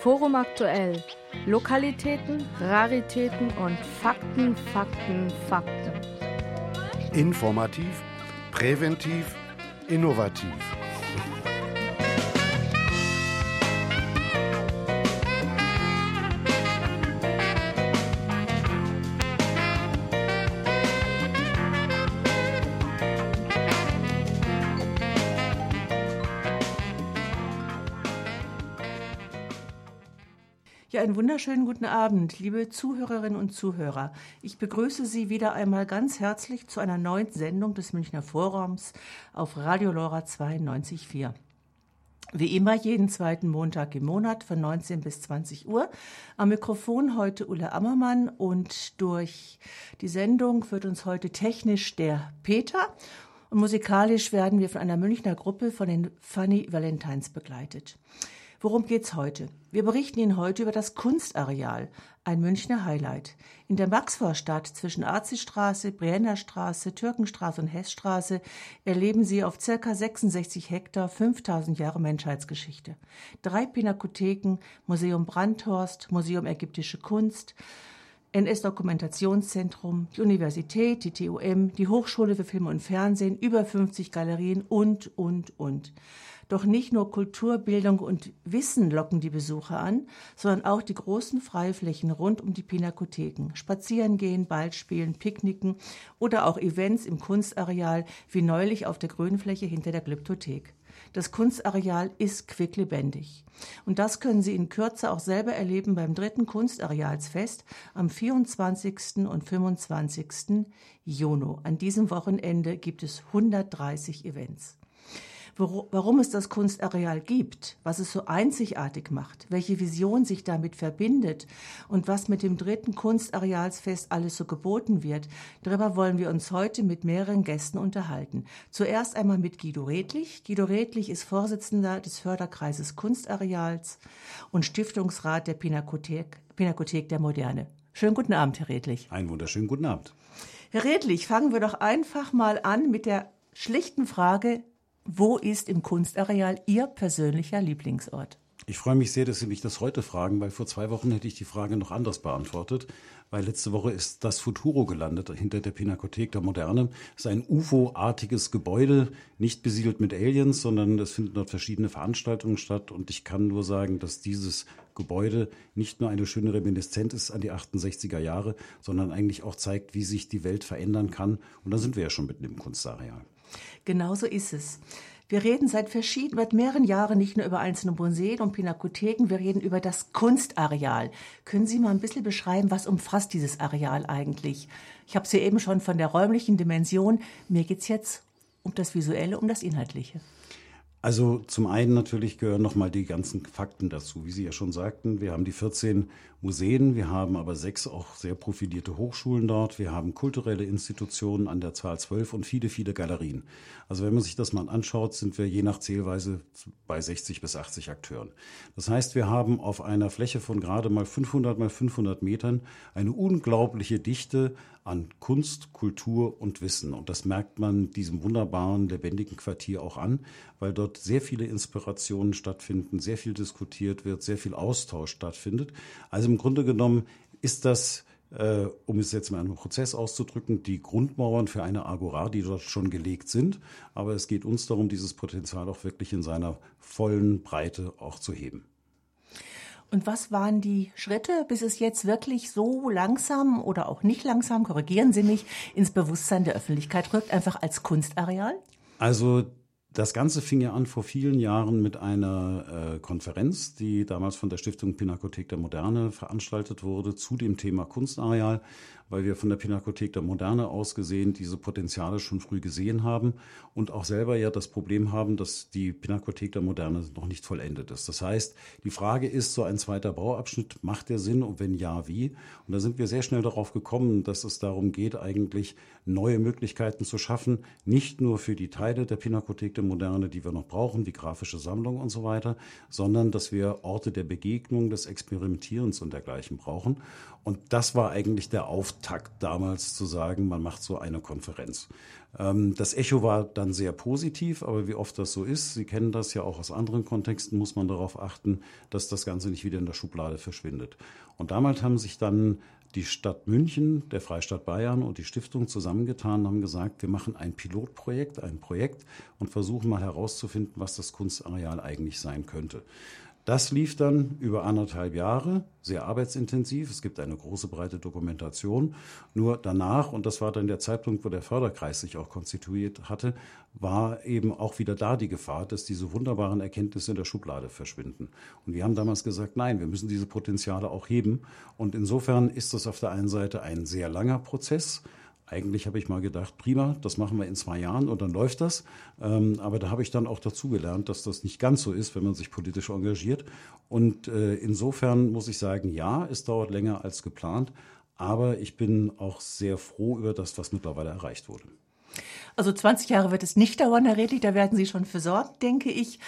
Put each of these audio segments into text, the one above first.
Forum aktuell. Lokalitäten, Raritäten und Fakten, Fakten, Fakten. Informativ, präventiv, innovativ. Einen wunderschönen guten Abend, liebe Zuhörerinnen und Zuhörer. Ich begrüße Sie wieder einmal ganz herzlich zu einer neuen Sendung des Münchner Vorraums auf Radio Lora 92.4. Wie immer jeden zweiten Montag im Monat von 19 bis 20 Uhr. Am Mikrofon heute Ulle Ammermann und durch die Sendung wird uns heute technisch der Peter und musikalisch werden wir von einer Münchner Gruppe von den Funny Valentines begleitet. Worum geht's heute? Wir berichten Ihnen heute über das Kunstareal, ein Münchner Highlight. In der Maxvorstadt zwischen Arzistraße, Brienner Straße, Türkenstraße und Hessstraße erleben Sie auf circa 66 Hektar 5000 Jahre Menschheitsgeschichte. Drei Pinakotheken, Museum Brandhorst, Museum Ägyptische Kunst, NS-Dokumentationszentrum, die Universität, die TUM, die Hochschule für Film und Fernsehen, über 50 Galerien und, und, und. Doch nicht nur Kultur, Bildung und Wissen locken die Besucher an, sondern auch die großen Freiflächen rund um die Pinakotheken. Spazieren gehen, Ball spielen, Picknicken oder auch Events im Kunstareal, wie neulich auf der Grünfläche hinter der Glyptothek. Das Kunstareal ist quicklebendig. Und das können Sie in Kürze auch selber erleben beim dritten Kunstarealsfest am 24. und 25. Juni. An diesem Wochenende gibt es 130 Events warum es das Kunstareal gibt, was es so einzigartig macht, welche Vision sich damit verbindet und was mit dem dritten Kunstarealsfest alles so geboten wird, darüber wollen wir uns heute mit mehreren Gästen unterhalten. Zuerst einmal mit Guido Redlich. Guido Redlich ist Vorsitzender des Förderkreises Kunstareals und Stiftungsrat der Pinakothek, Pinakothek der Moderne. Schönen guten Abend, Herr Redlich. Einen wunderschönen guten Abend. Herr Redlich, fangen wir doch einfach mal an mit der schlichten Frage, wo ist im Kunstareal Ihr persönlicher Lieblingsort? Ich freue mich sehr, dass Sie mich das heute fragen, weil vor zwei Wochen hätte ich die Frage noch anders beantwortet, weil letzte Woche ist das Futuro gelandet hinter der Pinakothek der Moderne. Es ist ein UFO-artiges Gebäude, nicht besiedelt mit Aliens, sondern es finden dort verschiedene Veranstaltungen statt und ich kann nur sagen, dass dieses Gebäude nicht nur eine schöne Reminiszenz ist an die 68er Jahre, sondern eigentlich auch zeigt, wie sich die Welt verändern kann und da sind wir ja schon mitten im Kunstareal. Genauso ist es. Wir reden seit verschiedenen, seit mehreren Jahren nicht nur über einzelne Museen und Pinakotheken, wir reden über das Kunstareal. Können Sie mal ein bisschen beschreiben, was umfasst dieses Areal eigentlich? Ich habe es ja eben schon von der räumlichen Dimension. Mir geht's jetzt um das Visuelle, um das Inhaltliche. Also zum einen natürlich gehören nochmal die ganzen Fakten dazu. Wie Sie ja schon sagten, wir haben die 14 Museen, wir haben aber sechs auch sehr profilierte Hochschulen dort, wir haben kulturelle Institutionen an der Zahl zwölf und viele, viele Galerien. Also wenn man sich das mal anschaut, sind wir je nach Zählweise bei 60 bis 80 Akteuren. Das heißt, wir haben auf einer Fläche von gerade mal 500 mal 500 Metern eine unglaubliche Dichte an Kunst, Kultur und Wissen. Und das merkt man diesem wunderbaren, lebendigen Quartier auch an, weil dort sehr viele Inspirationen stattfinden, sehr viel diskutiert wird, sehr viel Austausch stattfindet. Also im Grunde genommen ist das äh, um es jetzt mal einen Prozess auszudrücken, die Grundmauern für eine Agora, die dort schon gelegt sind. Aber es geht uns darum, dieses Potenzial auch wirklich in seiner vollen Breite auch zu heben. Und was waren die Schritte, bis es jetzt wirklich so langsam oder auch nicht langsam, korrigieren Sie mich, ins Bewusstsein der Öffentlichkeit rückt, einfach als Kunstareal? Also das Ganze fing ja an vor vielen Jahren mit einer äh, Konferenz, die damals von der Stiftung Pinakothek der Moderne veranstaltet wurde zu dem Thema Kunstareal weil wir von der Pinakothek der Moderne aus gesehen diese Potenziale schon früh gesehen haben und auch selber ja das Problem haben, dass die Pinakothek der Moderne noch nicht vollendet ist. Das heißt, die Frage ist, so ein zweiter Bauabschnitt, macht der Sinn und wenn ja, wie? Und da sind wir sehr schnell darauf gekommen, dass es darum geht, eigentlich neue Möglichkeiten zu schaffen, nicht nur für die Teile der Pinakothek der Moderne, die wir noch brauchen, wie grafische Sammlung und so weiter, sondern dass wir Orte der Begegnung, des Experimentierens und dergleichen brauchen. Und das war eigentlich der Auftakt damals zu sagen, man macht so eine Konferenz. Ähm, das Echo war dann sehr positiv, aber wie oft das so ist, Sie kennen das ja auch aus anderen Kontexten, muss man darauf achten, dass das Ganze nicht wieder in der Schublade verschwindet. Und damals haben sich dann die Stadt München, der Freistaat Bayern und die Stiftung zusammengetan haben gesagt, wir machen ein Pilotprojekt, ein Projekt und versuchen mal herauszufinden, was das Kunstareal eigentlich sein könnte. Das lief dann über anderthalb Jahre, sehr arbeitsintensiv. Es gibt eine große, breite Dokumentation. Nur danach, und das war dann der Zeitpunkt, wo der Förderkreis sich auch konstituiert hatte, war eben auch wieder da die Gefahr, dass diese wunderbaren Erkenntnisse in der Schublade verschwinden. Und wir haben damals gesagt, nein, wir müssen diese Potenziale auch heben. Und insofern ist das auf der einen Seite ein sehr langer Prozess, eigentlich habe ich mal gedacht, prima, das machen wir in zwei Jahren und dann läuft das. Ähm, aber da habe ich dann auch dazugelernt, dass das nicht ganz so ist, wenn man sich politisch engagiert. Und äh, insofern muss ich sagen, ja, es dauert länger als geplant. Aber ich bin auch sehr froh über das, was mittlerweile erreicht wurde. Also 20 Jahre wird es nicht dauern, Herr Redlich, da werden Sie schon versorgt, denke ich.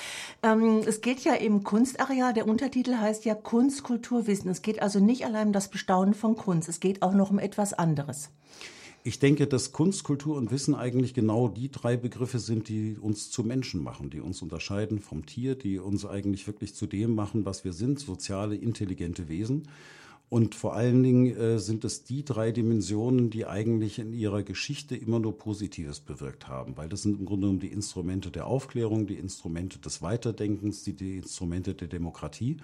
Ähm, es geht ja im Kunstareal, der Untertitel heißt ja Kunst, Kultur, Wissen. Es geht also nicht allein um das Bestaunen von Kunst, es geht auch noch um etwas anderes. Ich denke, dass Kunst, Kultur und Wissen eigentlich genau die drei Begriffe sind, die uns zu Menschen machen, die uns unterscheiden vom Tier, die uns eigentlich wirklich zu dem machen, was wir sind, soziale, intelligente Wesen. Und vor allen Dingen äh, sind es die drei Dimensionen, die eigentlich in ihrer Geschichte immer nur Positives bewirkt haben, weil das sind im Grunde genommen die Instrumente der Aufklärung, die Instrumente des Weiterdenkens, die, die Instrumente der Demokratie.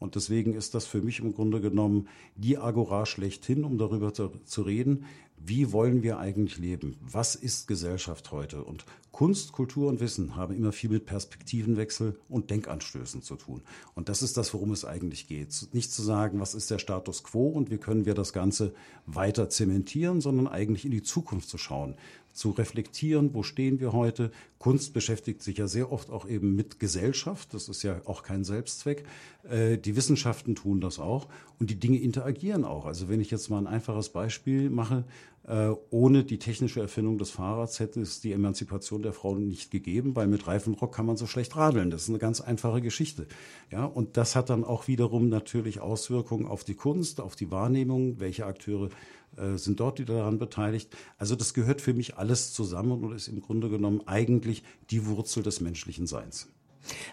Und deswegen ist das für mich im Grunde genommen die Agora schlechthin, um darüber zu, zu reden, wie wollen wir eigentlich leben? Was ist Gesellschaft heute? Und Kunst, Kultur und Wissen haben immer viel mit Perspektivenwechsel und Denkanstößen zu tun. Und das ist das, worum es eigentlich geht. Nicht zu sagen, was ist der Status quo und wie können wir das Ganze weiter zementieren, sondern eigentlich in die Zukunft zu schauen zu reflektieren, wo stehen wir heute. Kunst beschäftigt sich ja sehr oft auch eben mit Gesellschaft, das ist ja auch kein Selbstzweck. Äh, die Wissenschaften tun das auch und die Dinge interagieren auch. Also wenn ich jetzt mal ein einfaches Beispiel mache, ohne die technische Erfindung des Fahrrads hätte es die Emanzipation der Frauen nicht gegeben, weil mit Reifenrock kann man so schlecht radeln. Das ist eine ganz einfache Geschichte. Ja, und das hat dann auch wiederum natürlich Auswirkungen auf die Kunst, auf die Wahrnehmung, welche Akteure äh, sind dort wieder daran beteiligt. Also das gehört für mich alles zusammen und ist im Grunde genommen eigentlich die Wurzel des menschlichen Seins.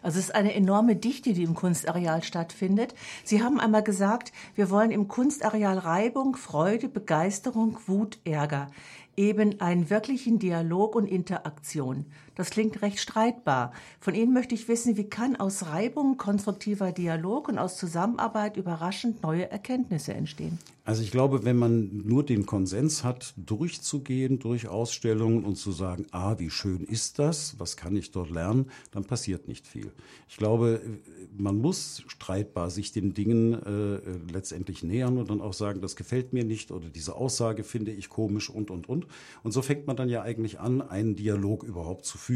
Also es ist eine enorme Dichte, die im Kunstareal stattfindet. Sie haben einmal gesagt, wir wollen im Kunstareal Reibung, Freude, Begeisterung, Wut, Ärger eben einen wirklichen Dialog und Interaktion. Das klingt recht streitbar. Von Ihnen möchte ich wissen, wie kann aus Reibung konstruktiver Dialog und aus Zusammenarbeit überraschend neue Erkenntnisse entstehen? Also ich glaube, wenn man nur den Konsens hat, durchzugehen durch Ausstellungen und zu sagen, ah, wie schön ist das, was kann ich dort lernen, dann passiert nicht viel. Ich glaube, man muss streitbar sich den Dingen äh, letztendlich nähern und dann auch sagen, das gefällt mir nicht oder diese Aussage finde ich komisch und, und, und. Und so fängt man dann ja eigentlich an, einen Dialog überhaupt zu führen.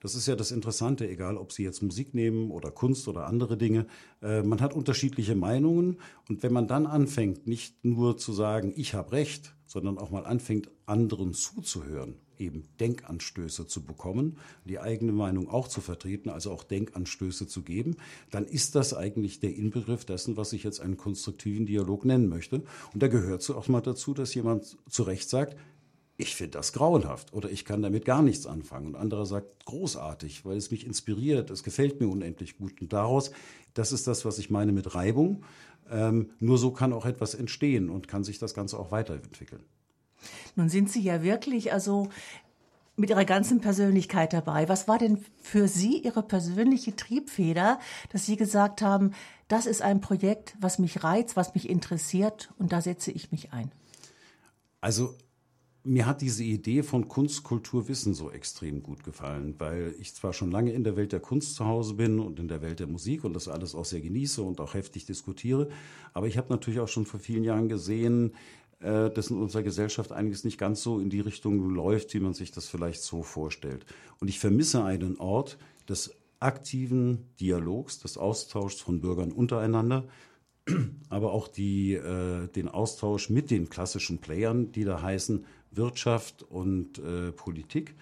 Das ist ja das Interessante, egal ob Sie jetzt Musik nehmen oder Kunst oder andere Dinge. Äh, man hat unterschiedliche Meinungen und wenn man dann anfängt, nicht nur zu sagen, ich habe recht, sondern auch mal anfängt, anderen zuzuhören, eben Denkanstöße zu bekommen, die eigene Meinung auch zu vertreten, also auch Denkanstöße zu geben, dann ist das eigentlich der Inbegriff dessen, was ich jetzt einen konstruktiven Dialog nennen möchte. Und da gehört auch mal dazu, dass jemand zu Recht sagt, ich finde das grauenhaft oder ich kann damit gar nichts anfangen. Und anderer sagt, großartig, weil es mich inspiriert, es gefällt mir unendlich gut. Und daraus, das ist das, was ich meine mit Reibung. Ähm, nur so kann auch etwas entstehen und kann sich das Ganze auch weiterentwickeln. Nun sind Sie ja wirklich also mit Ihrer ganzen Persönlichkeit dabei. Was war denn für Sie Ihre persönliche Triebfeder, dass Sie gesagt haben, das ist ein Projekt, was mich reizt, was mich interessiert und da setze ich mich ein? Also mir hat diese Idee von Kunst, Kultur, Wissen so extrem gut gefallen, weil ich zwar schon lange in der Welt der Kunst zu Hause bin und in der Welt der Musik und das alles auch sehr genieße und auch heftig diskutiere, aber ich habe natürlich auch schon vor vielen Jahren gesehen, äh, dass in unserer Gesellschaft einiges nicht ganz so in die Richtung läuft, wie man sich das vielleicht so vorstellt. Und ich vermisse einen Ort des aktiven Dialogs, des Austauschs von Bürgern untereinander, aber auch die, äh, den Austausch mit den klassischen Playern, die da heißen, Wirtschaft und äh, Politik.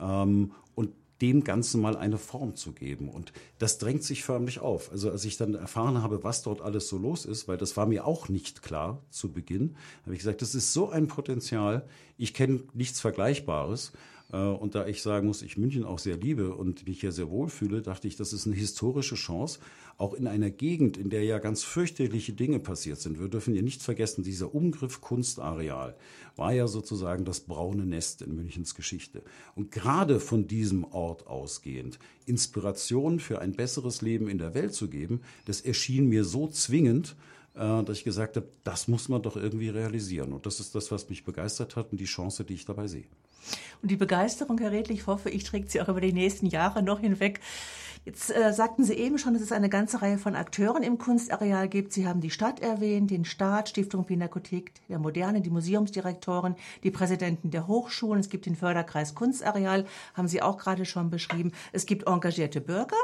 Ähm, und dem Ganzen mal eine Form zu geben. Und das drängt sich förmlich auf. Also als ich dann erfahren habe, was dort alles so los ist, weil das war mir auch nicht klar zu Beginn, habe ich gesagt, das ist so ein Potenzial. Ich kenne nichts Vergleichbares. Äh, und da ich sagen muss, ich München auch sehr liebe und mich hier sehr wohlfühle, dachte ich, das ist eine historische Chance, auch in einer Gegend, in der ja ganz fürchterliche Dinge passiert sind. Wir dürfen ja nicht vergessen, dieser Umgriff Kunstareal war ja sozusagen das braune Nest in Münchens Geschichte. Und gerade von diesem Ort ausgehend Inspiration für ein besseres Leben in der Welt zu geben, das erschien mir so zwingend, äh, dass ich gesagt habe, das muss man doch irgendwie realisieren. Und das ist das, was mich begeistert hat und die Chance, die ich dabei sehe. Und die Begeisterung, Herr Redl, ich hoffe, ich trägt sie auch über die nächsten Jahre noch hinweg. Jetzt äh, sagten Sie eben schon, dass es eine ganze Reihe von Akteuren im Kunstareal gibt. Sie haben die Stadt erwähnt, den Staat, Stiftung Pinakothek der Moderne, die Museumsdirektoren, die Präsidenten der Hochschulen. Es gibt den Förderkreis Kunstareal, haben Sie auch gerade schon beschrieben. Es gibt engagierte Bürger,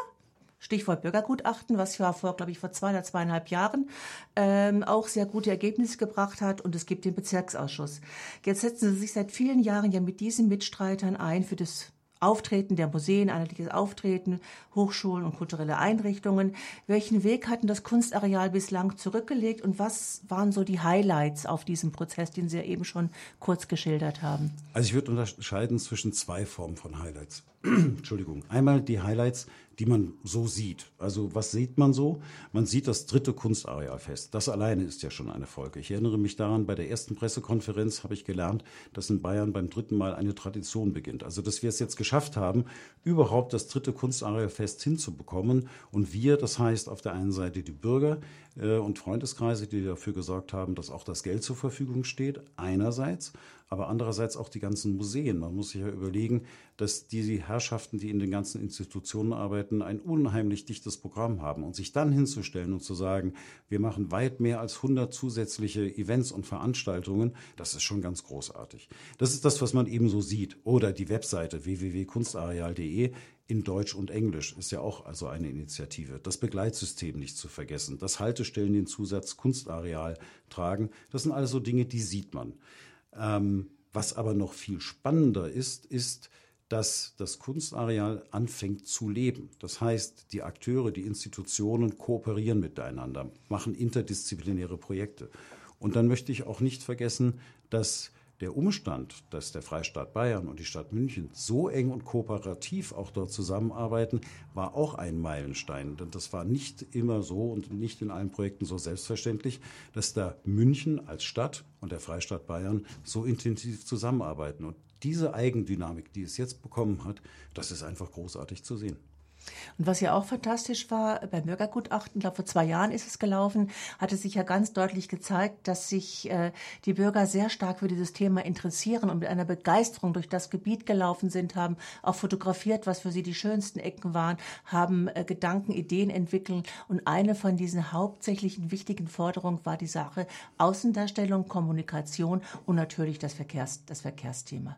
Stichwort Bürgergutachten, was ja vor, glaube ich, vor zwei oder zweieinhalb Jahren ähm, auch sehr gute Ergebnisse gebracht hat. Und es gibt den Bezirksausschuss. Jetzt setzen Sie sich seit vielen Jahren ja mit diesen Mitstreitern ein für das Auftreten der Museen, einheitliches Auftreten, Hochschulen und kulturelle Einrichtungen. Welchen Weg hatten das Kunstareal bislang zurückgelegt und was waren so die Highlights auf diesem Prozess, den Sie ja eben schon kurz geschildert haben? Also ich würde unterscheiden zwischen zwei Formen von Highlights. Entschuldigung. Einmal die Highlights, die man so sieht. Also was sieht man so? Man sieht das dritte Kunstarealfest. Das alleine ist ja schon eine Folge. Ich erinnere mich daran, bei der ersten Pressekonferenz habe ich gelernt, dass in Bayern beim dritten Mal eine Tradition beginnt. Also dass wir es jetzt geschafft haben, überhaupt das dritte Kunstarealfest hinzubekommen. Und wir, das heißt auf der einen Seite die Bürger äh, und Freundeskreise, die dafür gesorgt haben, dass auch das Geld zur Verfügung steht, einerseits aber andererseits auch die ganzen Museen. Man muss sich ja überlegen, dass die Herrschaften, die in den ganzen Institutionen arbeiten, ein unheimlich dichtes Programm haben. Und sich dann hinzustellen und zu sagen, wir machen weit mehr als 100 zusätzliche Events und Veranstaltungen, das ist schon ganz großartig. Das ist das, was man eben so sieht. Oder die Webseite www.kunstareal.de in Deutsch und Englisch ist ja auch also eine Initiative. Das Begleitsystem nicht zu vergessen, dass Haltestellen den Zusatz Kunstareal tragen, das sind also Dinge, die sieht man. Ähm, was aber noch viel spannender ist, ist, dass das Kunstareal anfängt zu leben. Das heißt, die Akteure, die Institutionen kooperieren miteinander, machen interdisziplinäre Projekte. Und dann möchte ich auch nicht vergessen, dass der Umstand, dass der Freistaat Bayern und die Stadt München so eng und kooperativ auch dort zusammenarbeiten, war auch ein Meilenstein. Denn das war nicht immer so und nicht in allen Projekten so selbstverständlich, dass da München als Stadt und der Freistaat Bayern so intensiv zusammenarbeiten. Und diese Eigendynamik, die es jetzt bekommen hat, das ist einfach großartig zu sehen. Und was ja auch fantastisch war, beim Bürgergutachten, ich glaube vor zwei Jahren ist es gelaufen, hatte sich ja ganz deutlich gezeigt, dass sich äh, die Bürger sehr stark für dieses Thema interessieren und mit einer Begeisterung durch das Gebiet gelaufen sind, haben auch fotografiert, was für sie die schönsten Ecken waren, haben äh, Gedanken, Ideen entwickelt. Und eine von diesen hauptsächlichen wichtigen Forderungen war die Sache Außendarstellung, Kommunikation und natürlich das, Verkehrs-, das Verkehrsthema.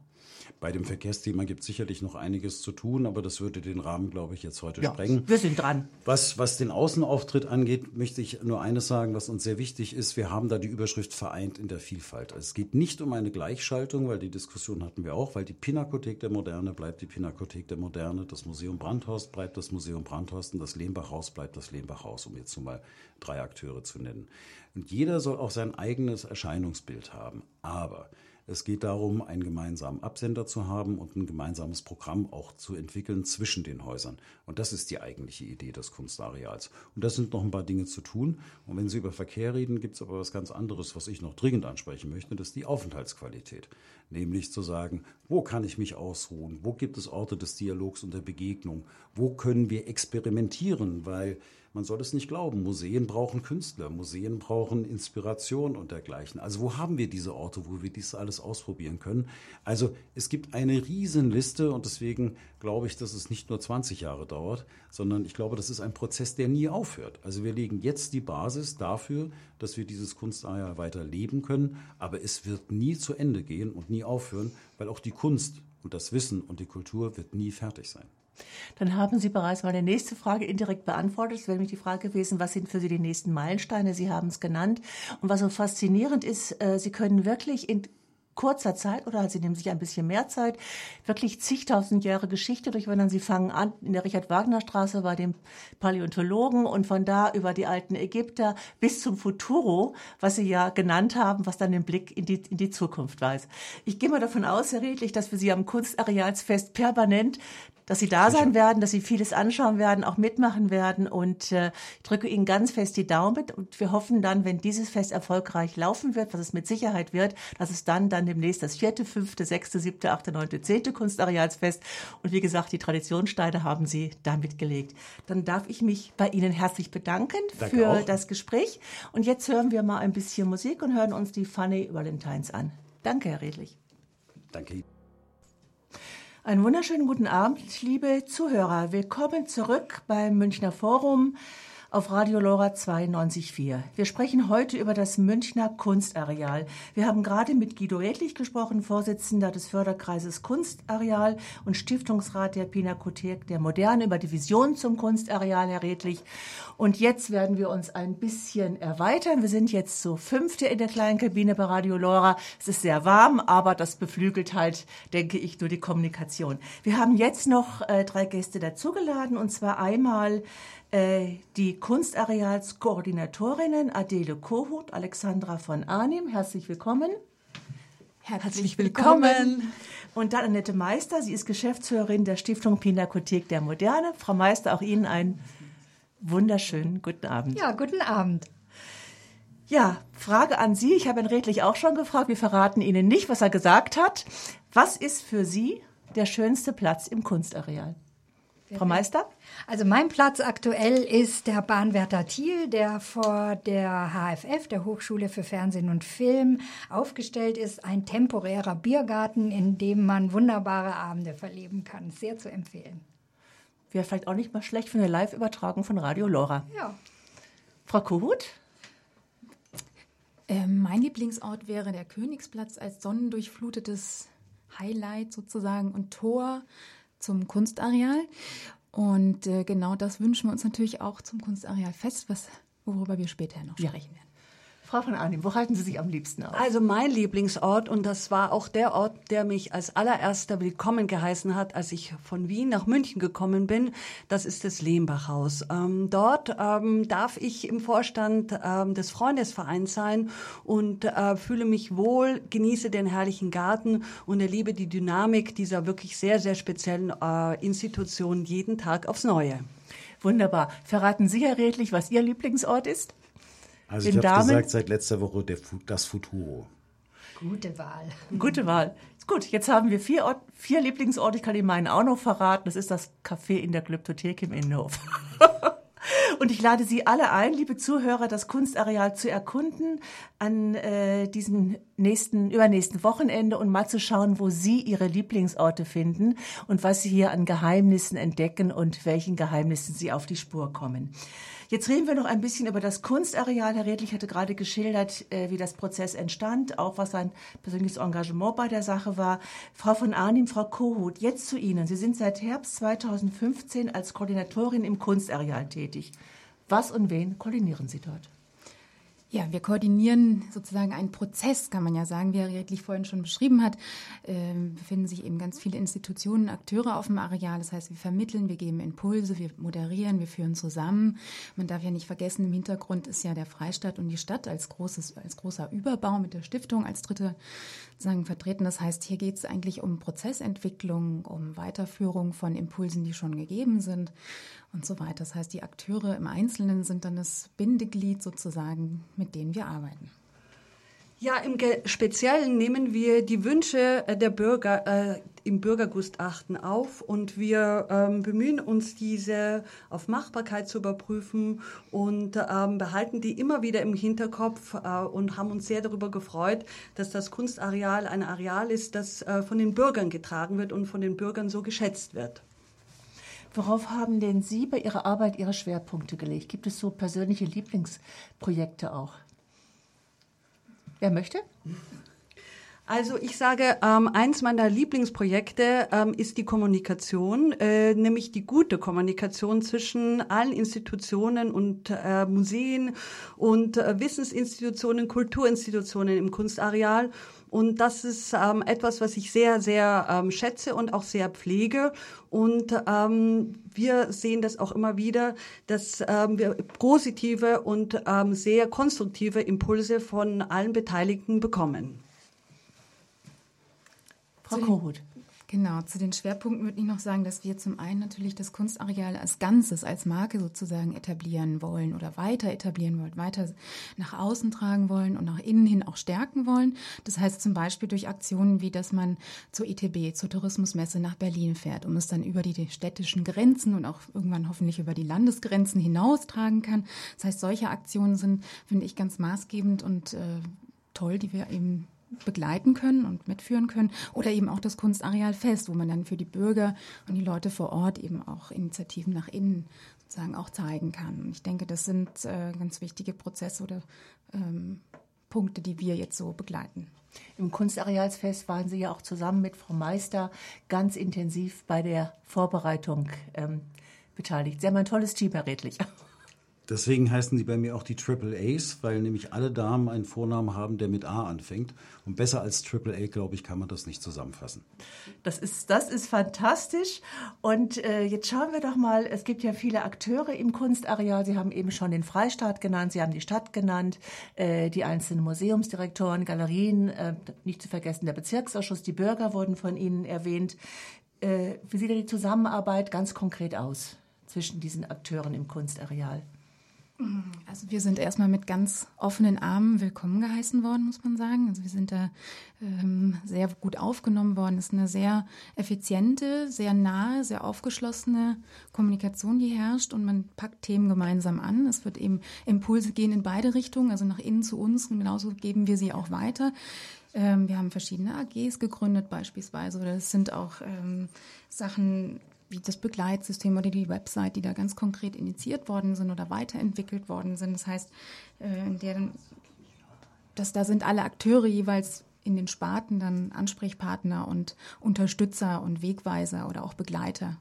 Bei dem Verkehrsthema gibt es sicherlich noch einiges zu tun, aber das würde den Rahmen, glaube ich, jetzt heute ja, sprengen. Wir sind dran. Was, was den Außenauftritt angeht, möchte ich nur eines sagen, was uns sehr wichtig ist. Wir haben da die Überschrift vereint in der Vielfalt. Es geht nicht um eine Gleichschaltung, weil die Diskussion hatten wir auch, weil die Pinakothek der Moderne bleibt die Pinakothek der Moderne, das Museum Brandhorst bleibt das Museum Brandhorst und das Lehmbachhaus bleibt das Lehmbachhaus, um jetzt nur mal drei Akteure zu nennen. Und jeder soll auch sein eigenes Erscheinungsbild haben. Aber es geht darum, einen gemeinsamen Absender zu haben und ein gemeinsames Programm auch zu entwickeln zwischen den Häusern. Und das ist die eigentliche Idee des Kunstareals. Und da sind noch ein paar Dinge zu tun. Und wenn Sie über Verkehr reden, gibt es aber was ganz anderes, was ich noch dringend ansprechen möchte. Das ist die Aufenthaltsqualität. Nämlich zu sagen, wo kann ich mich ausruhen? Wo gibt es Orte des Dialogs und der Begegnung? Wo können wir experimentieren? Weil man soll es nicht glauben. Museen brauchen Künstler, Museen brauchen Inspiration und dergleichen. Also wo haben wir diese Orte, wo wir dies alles ausprobieren können? Also es gibt eine Riesenliste und deswegen glaube ich, dass es nicht nur 20 Jahre dauert, sondern ich glaube, das ist ein Prozess, der nie aufhört. Also wir legen jetzt die Basis dafür, dass wir dieses Kunstareal weiter leben können, aber es wird nie zu Ende gehen und nie aufhören, weil auch die Kunst und das Wissen und die Kultur wird nie fertig sein. Dann haben Sie bereits meine nächste Frage indirekt beantwortet. Es wäre nämlich die Frage gewesen, was sind für Sie die nächsten Meilensteine? Sie haben es genannt. Und was so faszinierend ist, äh, Sie können wirklich in kurzer Zeit oder sie nehmen sich ein bisschen mehr Zeit, wirklich zigtausend Jahre Geschichte durchwandern. Sie fangen an in der Richard-Wagner-Straße bei dem Paläontologen und von da über die alten Ägypter bis zum Futuro, was Sie ja genannt haben, was dann den Blick in die, in die Zukunft weist. Ich gehe mal davon aus, Herr Redlich, dass wir Sie am Kunstarealsfest permanent dass Sie da sein werden, dass Sie vieles anschauen werden, auch mitmachen werden. Und äh, ich drücke Ihnen ganz fest die Daumen. Und wir hoffen dann, wenn dieses Fest erfolgreich laufen wird, was es mit Sicherheit wird, dass es dann dann demnächst das vierte, fünfte, sechste, siebte, achte, neunte, zehnte Kunstarealsfest. Und wie gesagt, die Traditionssteine haben Sie damit gelegt. Dann darf ich mich bei Ihnen herzlich bedanken Danke für auch. das Gespräch. Und jetzt hören wir mal ein bisschen Musik und hören uns die Funny Valentines an. Danke, Herr Redlich. Danke. Einen wunderschönen guten Abend, liebe Zuhörer. Willkommen zurück beim Münchner Forum auf Radio Lora 92.4. Wir sprechen heute über das Münchner Kunstareal. Wir haben gerade mit Guido Redlich gesprochen, Vorsitzender des Förderkreises Kunstareal und Stiftungsrat der Pinakothek der Moderne über die Vision zum Kunstareal, Herr Redlich. Und jetzt werden wir uns ein bisschen erweitern. Wir sind jetzt so fünfte in der kleinen Kabine bei Radio Lora. Es ist sehr warm, aber das beflügelt halt, denke ich, nur die Kommunikation. Wir haben jetzt noch äh, drei Gäste dazugeladen und zwar einmal die Kunstarealskoordinatorinnen Adele Kohut, Alexandra von Arnim. Herzlich willkommen. Herzlich willkommen. Und dann Annette Meister. Sie ist Geschäftsführerin der Stiftung Pinakothek der Moderne. Frau Meister, auch Ihnen einen wunderschönen guten Abend. Ja, guten Abend. Ja, Frage an Sie. Ich habe Herrn Redlich auch schon gefragt. Wir verraten Ihnen nicht, was er gesagt hat. Was ist für Sie der schönste Platz im Kunstareal? Frau Meister? Also mein Platz aktuell ist der Bahnwärter Thiel, der vor der HFF, der Hochschule für Fernsehen und Film, aufgestellt ist. Ein temporärer Biergarten, in dem man wunderbare Abende verleben kann. Sehr zu empfehlen. Wäre vielleicht auch nicht mal schlecht für eine Live-Übertragung von Radio Lora. Ja. Frau Kohut? Ähm, mein Lieblingsort wäre der Königsplatz als sonnendurchflutetes Highlight sozusagen und Tor zum Kunstareal. Und äh, genau das wünschen wir uns natürlich auch zum Kunstareal fest, was, worüber wir später noch sprechen werden. Frau von Arnim, wo halten Sie sich am liebsten auf? Also mein Lieblingsort, und das war auch der Ort, der mich als allererster willkommen geheißen hat, als ich von Wien nach München gekommen bin, das ist das Lehmbachhaus. Ähm, dort ähm, darf ich im Vorstand ähm, des Freundesvereins sein und äh, fühle mich wohl, genieße den herrlichen Garten und erlebe die Dynamik dieser wirklich sehr, sehr speziellen äh, Institution jeden Tag aufs Neue. Wunderbar. Verraten Sie, Herr Redlich, was Ihr Lieblingsort ist? Also ich habe gesagt, seit letzter Woche der, das Futuro. Gute Wahl. Gute Wahl. Gut, jetzt haben wir vier, Ort, vier Lieblingsorte. Ich kann Ihnen meinen auch noch verraten. Das ist das Café in der Glyptothek im Innenhof. Und ich lade Sie alle ein, liebe Zuhörer, das Kunstareal zu erkunden an äh, diesem nächsten, übernächsten Wochenende und mal zu schauen, wo Sie Ihre Lieblingsorte finden und was Sie hier an Geheimnissen entdecken und welchen Geheimnissen Sie auf die Spur kommen. Jetzt reden wir noch ein bisschen über das Kunstareal. Herr Redlich hatte gerade geschildert, äh, wie das Prozess entstand, auch was sein persönliches Engagement bei der Sache war. Frau von Arnim, Frau Kohut, jetzt zu Ihnen. Sie sind seit Herbst 2015 als Koordinatorin im Kunstareal tätig. Was und wen koordinieren Sie dort? Ja, wir koordinieren sozusagen einen Prozess, kann man ja sagen, wie Herr Redlich vorhin schon beschrieben hat. Äh, befinden sich eben ganz viele Institutionen, Akteure auf dem Areal. Das heißt, wir vermitteln, wir geben Impulse, wir moderieren, wir führen zusammen. Man darf ja nicht vergessen, im Hintergrund ist ja der Freistaat und die Stadt als, großes, als großer Überbau mit der Stiftung als dritte sagen, vertreten. Das heißt, hier geht es eigentlich um Prozessentwicklung, um Weiterführung von Impulsen, die schon gegeben sind und so weiter. Das heißt, die Akteure im Einzelnen sind dann das Bindeglied sozusagen, mit denen wir arbeiten. Ja, im Speziellen nehmen wir die Wünsche äh, der Bürger äh, im Bürgergutachten auf und wir ähm, bemühen uns, diese auf Machbarkeit zu überprüfen und ähm, behalten die immer wieder im Hinterkopf äh, und haben uns sehr darüber gefreut, dass das Kunstareal ein Areal ist, das äh, von den Bürgern getragen wird und von den Bürgern so geschätzt wird. Worauf haben denn Sie bei Ihrer Arbeit Ihre Schwerpunkte gelegt? Gibt es so persönliche Lieblingsprojekte auch? Wer möchte? Also ich sage, ähm, eins meiner Lieblingsprojekte ähm, ist die Kommunikation, äh, nämlich die gute Kommunikation zwischen allen Institutionen und äh, Museen und äh, Wissensinstitutionen, Kulturinstitutionen im Kunstareal. Und das ist ähm, etwas, was ich sehr, sehr ähm, schätze und auch sehr pflege. Und ähm, wir sehen das auch immer wieder, dass ähm, wir positive und ähm, sehr konstruktive Impulse von allen Beteiligten bekommen. Frau Kohut. Genau, zu den Schwerpunkten würde ich noch sagen, dass wir zum einen natürlich das Kunstareal als Ganzes, als Marke sozusagen etablieren wollen oder weiter etablieren wollen, weiter nach außen tragen wollen und nach innen hin auch stärken wollen. Das heißt zum Beispiel durch Aktionen wie, dass man zur ITB, zur Tourismusmesse nach Berlin fährt, um es dann über die städtischen Grenzen und auch irgendwann hoffentlich über die Landesgrenzen hinaus tragen kann. Das heißt, solche Aktionen sind, finde ich, ganz maßgebend und äh, toll, die wir eben begleiten können und mitführen können. Oder eben auch das Kunstareal Fest, wo man dann für die Bürger und die Leute vor Ort eben auch Initiativen nach innen sozusagen auch zeigen kann. Ich denke, das sind äh, ganz wichtige Prozesse oder ähm, Punkte, die wir jetzt so begleiten. Im Kunstarealsfest waren Sie ja auch zusammen mit Frau Meister ganz intensiv bei der Vorbereitung ähm, beteiligt. Sie haben ein tolles Team, Herr Redlich. Deswegen heißen sie bei mir auch die Triple A's, weil nämlich alle Damen einen Vornamen haben, der mit A anfängt. Und besser als Triple A, glaube ich, kann man das nicht zusammenfassen. Das ist, das ist fantastisch. Und äh, jetzt schauen wir doch mal, es gibt ja viele Akteure im Kunstareal. Sie haben eben schon den Freistaat genannt, Sie haben die Stadt genannt, äh, die einzelnen Museumsdirektoren, Galerien, äh, nicht zu vergessen der Bezirksausschuss, die Bürger wurden von Ihnen erwähnt. Äh, wie sieht denn die Zusammenarbeit ganz konkret aus zwischen diesen Akteuren im Kunstareal? Also wir sind erstmal mit ganz offenen Armen willkommen geheißen worden, muss man sagen. Also wir sind da ähm, sehr gut aufgenommen worden. Es ist eine sehr effiziente, sehr nahe, sehr aufgeschlossene Kommunikation, die herrscht und man packt Themen gemeinsam an. Es wird eben Impulse gehen in beide Richtungen, also nach innen zu uns und genauso geben wir sie auch weiter. Ähm, wir haben verschiedene AGs gegründet beispielsweise oder es sind auch ähm, Sachen wie das Begleitsystem oder die Website, die da ganz konkret initiiert worden sind oder weiterentwickelt worden sind. Das heißt, äh, in deren, dass da sind alle Akteure jeweils in den Sparten dann Ansprechpartner und Unterstützer und Wegweiser oder auch Begleiter.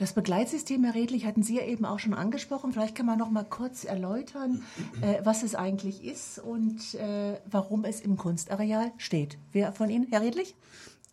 Das Begleitsystem, Herr Redlich, hatten Sie ja eben auch schon angesprochen. Vielleicht kann man noch mal kurz erläutern, äh, was es eigentlich ist und äh, warum es im Kunstareal steht. Wer von Ihnen, Herr Redlich?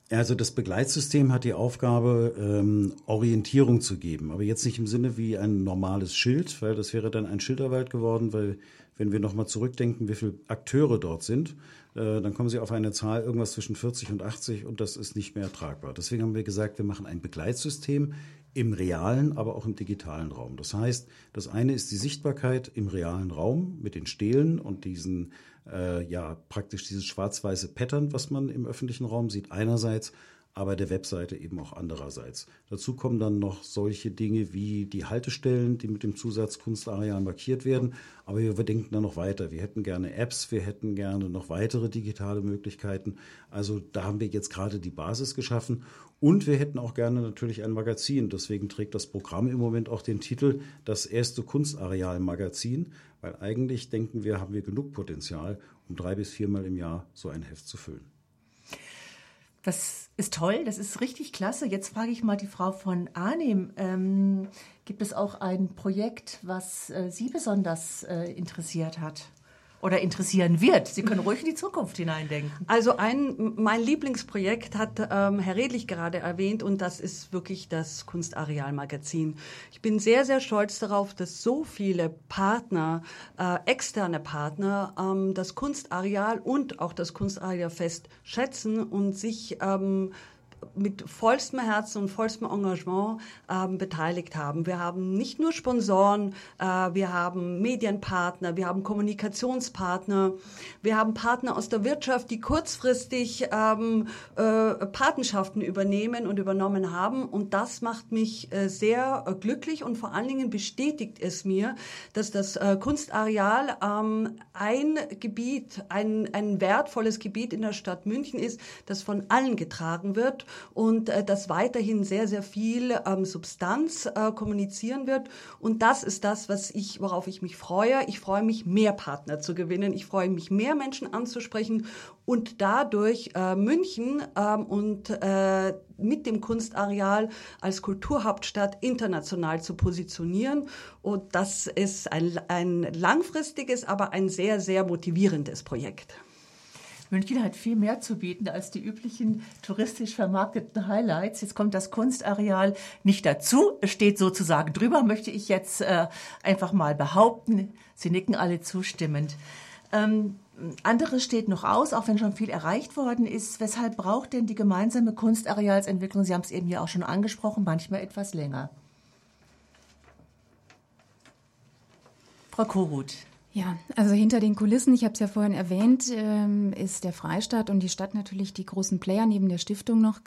Also das Begleitsystem hat die Aufgabe, ähm, Orientierung zu geben, aber jetzt nicht im Sinne wie ein normales Schild, weil das wäre dann ein Schilderwald geworden, weil wenn wir nochmal zurückdenken, wie viele Akteure dort sind, äh, dann kommen Sie auf eine Zahl irgendwas zwischen 40 und 80 und das ist nicht mehr tragbar. Deswegen haben wir gesagt, wir machen ein Begleitsystem im realen, aber auch im digitalen Raum. Das heißt, das eine ist die Sichtbarkeit im realen Raum mit den Stelen und diesen äh, ja praktisch dieses schwarz-weiße Pattern, was man im öffentlichen Raum sieht, einerseits, aber der Webseite eben auch andererseits. Dazu kommen dann noch solche Dinge wie die Haltestellen, die mit dem Zusatz Kunstareal markiert werden. Aber wir denken dann noch weiter. Wir hätten gerne Apps, wir hätten gerne noch weitere digitale Möglichkeiten. Also da haben wir jetzt gerade die Basis geschaffen. Und wir hätten auch gerne natürlich ein Magazin. Deswegen trägt das Programm im Moment auch den Titel Das erste Kunstareal-Magazin, weil eigentlich denken wir, haben wir genug Potenzial, um drei bis viermal im Jahr so ein Heft zu füllen. Das ist toll, das ist richtig klasse. Jetzt frage ich mal die Frau von Arnim. Ähm, gibt es auch ein Projekt, was äh, Sie besonders äh, interessiert hat? Oder interessieren wird. Sie können ruhig in die Zukunft hineindenken. Also ein, mein Lieblingsprojekt hat ähm, Herr Redlich gerade erwähnt und das ist wirklich das Kunstareal-Magazin. Ich bin sehr, sehr stolz darauf, dass so viele Partner, äh, externe Partner, ähm, das Kunstareal und auch das Kunstarealfest schätzen und sich ähm, mit vollstem Herzen und vollstem Engagement ähm, beteiligt haben. Wir haben nicht nur Sponsoren, äh, wir haben Medienpartner, wir haben Kommunikationspartner, wir haben Partner aus der Wirtschaft, die kurzfristig ähm, äh, Patenschaften übernehmen und übernommen haben. Und das macht mich äh, sehr äh, glücklich und vor allen Dingen bestätigt es mir, dass das äh, Kunstareal ähm, ein Gebiet, ein, ein wertvolles Gebiet in der Stadt München ist, das von allen getragen wird und äh, dass weiterhin sehr, sehr viel ähm, Substanz äh, kommunizieren wird. Und das ist das, was ich, worauf ich mich freue. Ich freue mich, mehr Partner zu gewinnen. Ich freue mich, mehr Menschen anzusprechen und dadurch äh, München ähm, und äh, mit dem Kunstareal als Kulturhauptstadt international zu positionieren. Und das ist ein, ein langfristiges, aber ein sehr, sehr motivierendes Projekt. München hat viel mehr zu bieten als die üblichen touristisch vermarkteten Highlights. Jetzt kommt das Kunstareal nicht dazu, steht sozusagen drüber, möchte ich jetzt äh, einfach mal behaupten. Sie nicken alle zustimmend. Ähm, anderes steht noch aus, auch wenn schon viel erreicht worden ist. Weshalb braucht denn die gemeinsame Kunstarealsentwicklung, Sie haben es eben ja auch schon angesprochen, manchmal etwas länger? Frau Korut. Ja, also hinter den Kulissen, ich habe es ja vorhin erwähnt, ähm, ist der Freistaat und die Stadt natürlich die großen Player neben der Stiftung noch.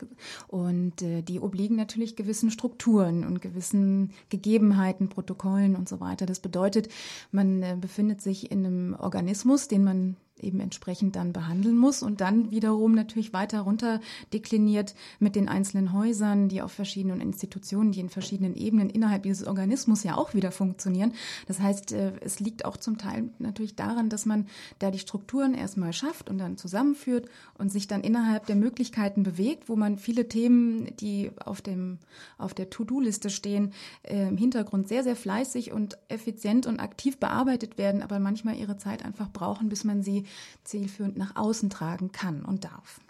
Und äh, die obliegen natürlich gewissen Strukturen und gewissen Gegebenheiten, Protokollen und so weiter. Das bedeutet, man äh, befindet sich in einem Organismus, den man eben entsprechend dann behandeln muss und dann wiederum natürlich weiter runter dekliniert mit den einzelnen Häusern, die auf verschiedenen Institutionen, die in verschiedenen Ebenen innerhalb dieses Organismus ja auch wieder funktionieren. Das heißt, äh, es liegt auch zum Teil natürlich daran, dass man da die Strukturen erstmal schafft und dann zusammenführt und sich dann innerhalb der Möglichkeiten bewegt, wo man viele Themen, die auf dem, auf der To-Do-Liste stehen, äh, im Hintergrund sehr, sehr fleißig und effizient und aktiv bearbeitet werden, aber manchmal ihre Zeit einfach brauchen, bis man sie zielführend nach außen tragen kann und darf.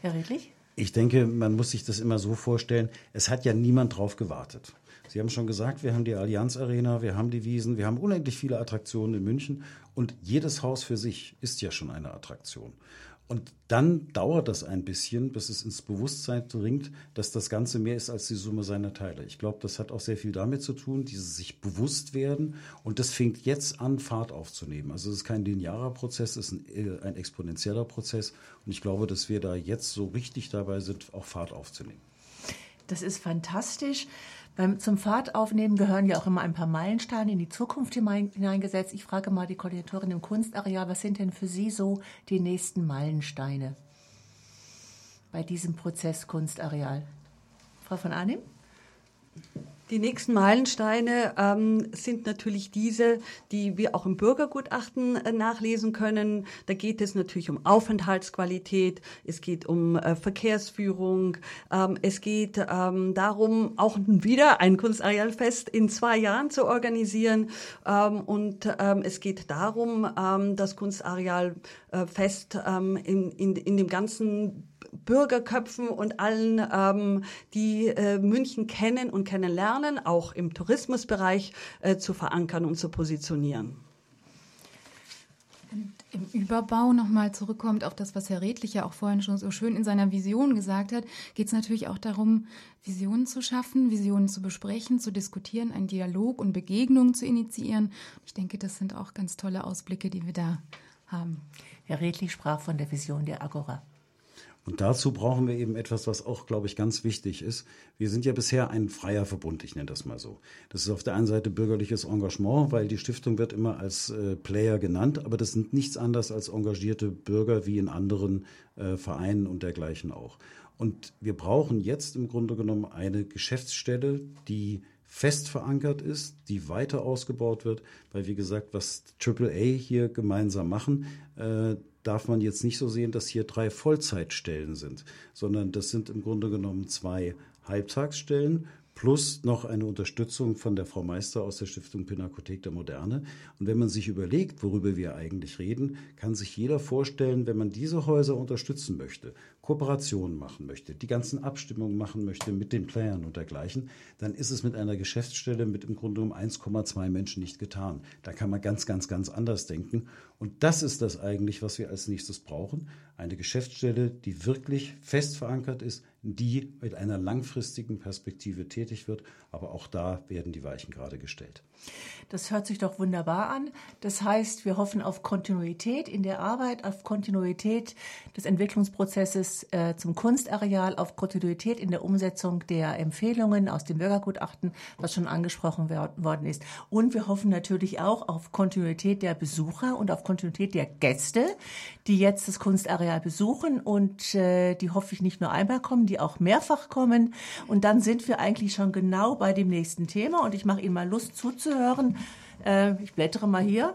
Herr Redlich? Ich denke, man muss sich das immer so vorstellen, es hat ja niemand drauf gewartet. Sie haben schon gesagt, wir haben die Allianz Arena, wir haben die Wiesen, wir haben unendlich viele Attraktionen in München und jedes Haus für sich ist ja schon eine Attraktion. Und dann dauert das ein bisschen, bis es ins Bewusstsein dringt, dass das Ganze mehr ist als die Summe seiner Teile. Ich glaube, das hat auch sehr viel damit zu tun, dieses sich bewusst werden. Und das fängt jetzt an, Fahrt aufzunehmen. Also es ist kein linearer Prozess, es ist ein, äh, ein exponentieller Prozess. Und ich glaube, dass wir da jetzt so richtig dabei sind, auch Fahrt aufzunehmen. Das ist fantastisch. Beim, zum Fahrtaufnehmen gehören ja auch immer ein paar Meilensteine in die Zukunft hineingesetzt. Ich frage mal die Koordinatorin im Kunstareal, was sind denn für Sie so die nächsten Meilensteine bei diesem Prozess Kunstareal? Frau von Arnim? Die nächsten Meilensteine ähm, sind natürlich diese, die wir auch im Bürgergutachten äh, nachlesen können. Da geht es natürlich um Aufenthaltsqualität, es geht um äh, Verkehrsführung, ähm, es geht ähm, darum, auch wieder ein Kunstarealfest in zwei Jahren zu organisieren. Ähm, und ähm, es geht darum, ähm, das Kunstarealfest in, in, in dem ganzen Bürgerköpfen und allen, ähm, die äh, München kennen und kennenlernen, auch im Tourismusbereich äh, zu verankern und zu positionieren. Und im Überbau nochmal zurückkommt auf das, was Herr Redlicher auch vorhin schon so schön in seiner Vision gesagt hat, geht es natürlich auch darum, Visionen zu schaffen, Visionen zu besprechen, zu diskutieren, einen Dialog und Begegnungen zu initiieren. Ich denke, das sind auch ganz tolle Ausblicke, die wir da haben. Herr Redlich sprach von der Vision der Agora. Und dazu brauchen wir eben etwas, was auch, glaube ich, ganz wichtig ist. Wir sind ja bisher ein freier Verbund, ich nenne das mal so. Das ist auf der einen Seite bürgerliches Engagement, weil die Stiftung wird immer als äh, Player genannt, aber das sind nichts anderes als engagierte Bürger wie in anderen äh, Vereinen und dergleichen auch. Und wir brauchen jetzt im Grunde genommen eine Geschäftsstelle, die fest verankert ist, die weiter ausgebaut wird, weil wie gesagt, was AAA hier gemeinsam machen, äh, darf man jetzt nicht so sehen, dass hier drei Vollzeitstellen sind, sondern das sind im Grunde genommen zwei Halbtagsstellen plus noch eine Unterstützung von der Frau Meister aus der Stiftung Pinakothek der Moderne. Und wenn man sich überlegt, worüber wir eigentlich reden, kann sich jeder vorstellen, wenn man diese Häuser unterstützen möchte, Kooperationen machen möchte, die ganzen Abstimmungen machen möchte mit den Playern und dergleichen, dann ist es mit einer Geschäftsstelle mit im Grunde um 1,2 Menschen nicht getan. Da kann man ganz, ganz, ganz anders denken. Und das ist das eigentlich, was wir als nächstes brauchen. Eine Geschäftsstelle, die wirklich fest verankert ist, die mit einer langfristigen Perspektive tätig wird. Aber auch da werden die Weichen gerade gestellt. Das hört sich doch wunderbar an. Das heißt, wir hoffen auf Kontinuität in der Arbeit, auf Kontinuität des Entwicklungsprozesses äh, zum Kunstareal, auf Kontinuität in der Umsetzung der Empfehlungen aus dem Bürgergutachten, was schon angesprochen worden ist. Und wir hoffen natürlich auch auf Kontinuität der Besucher und auf Kontinuität der Gäste, die jetzt das Kunstareal besuchen und äh, die hoffe ich nicht nur einmal kommen, die auch mehrfach kommen. Und dann sind wir eigentlich schon genau bei dem nächsten Thema und ich mache Ihnen mal Lust zuzuhören. Äh, ich blättere mal hier.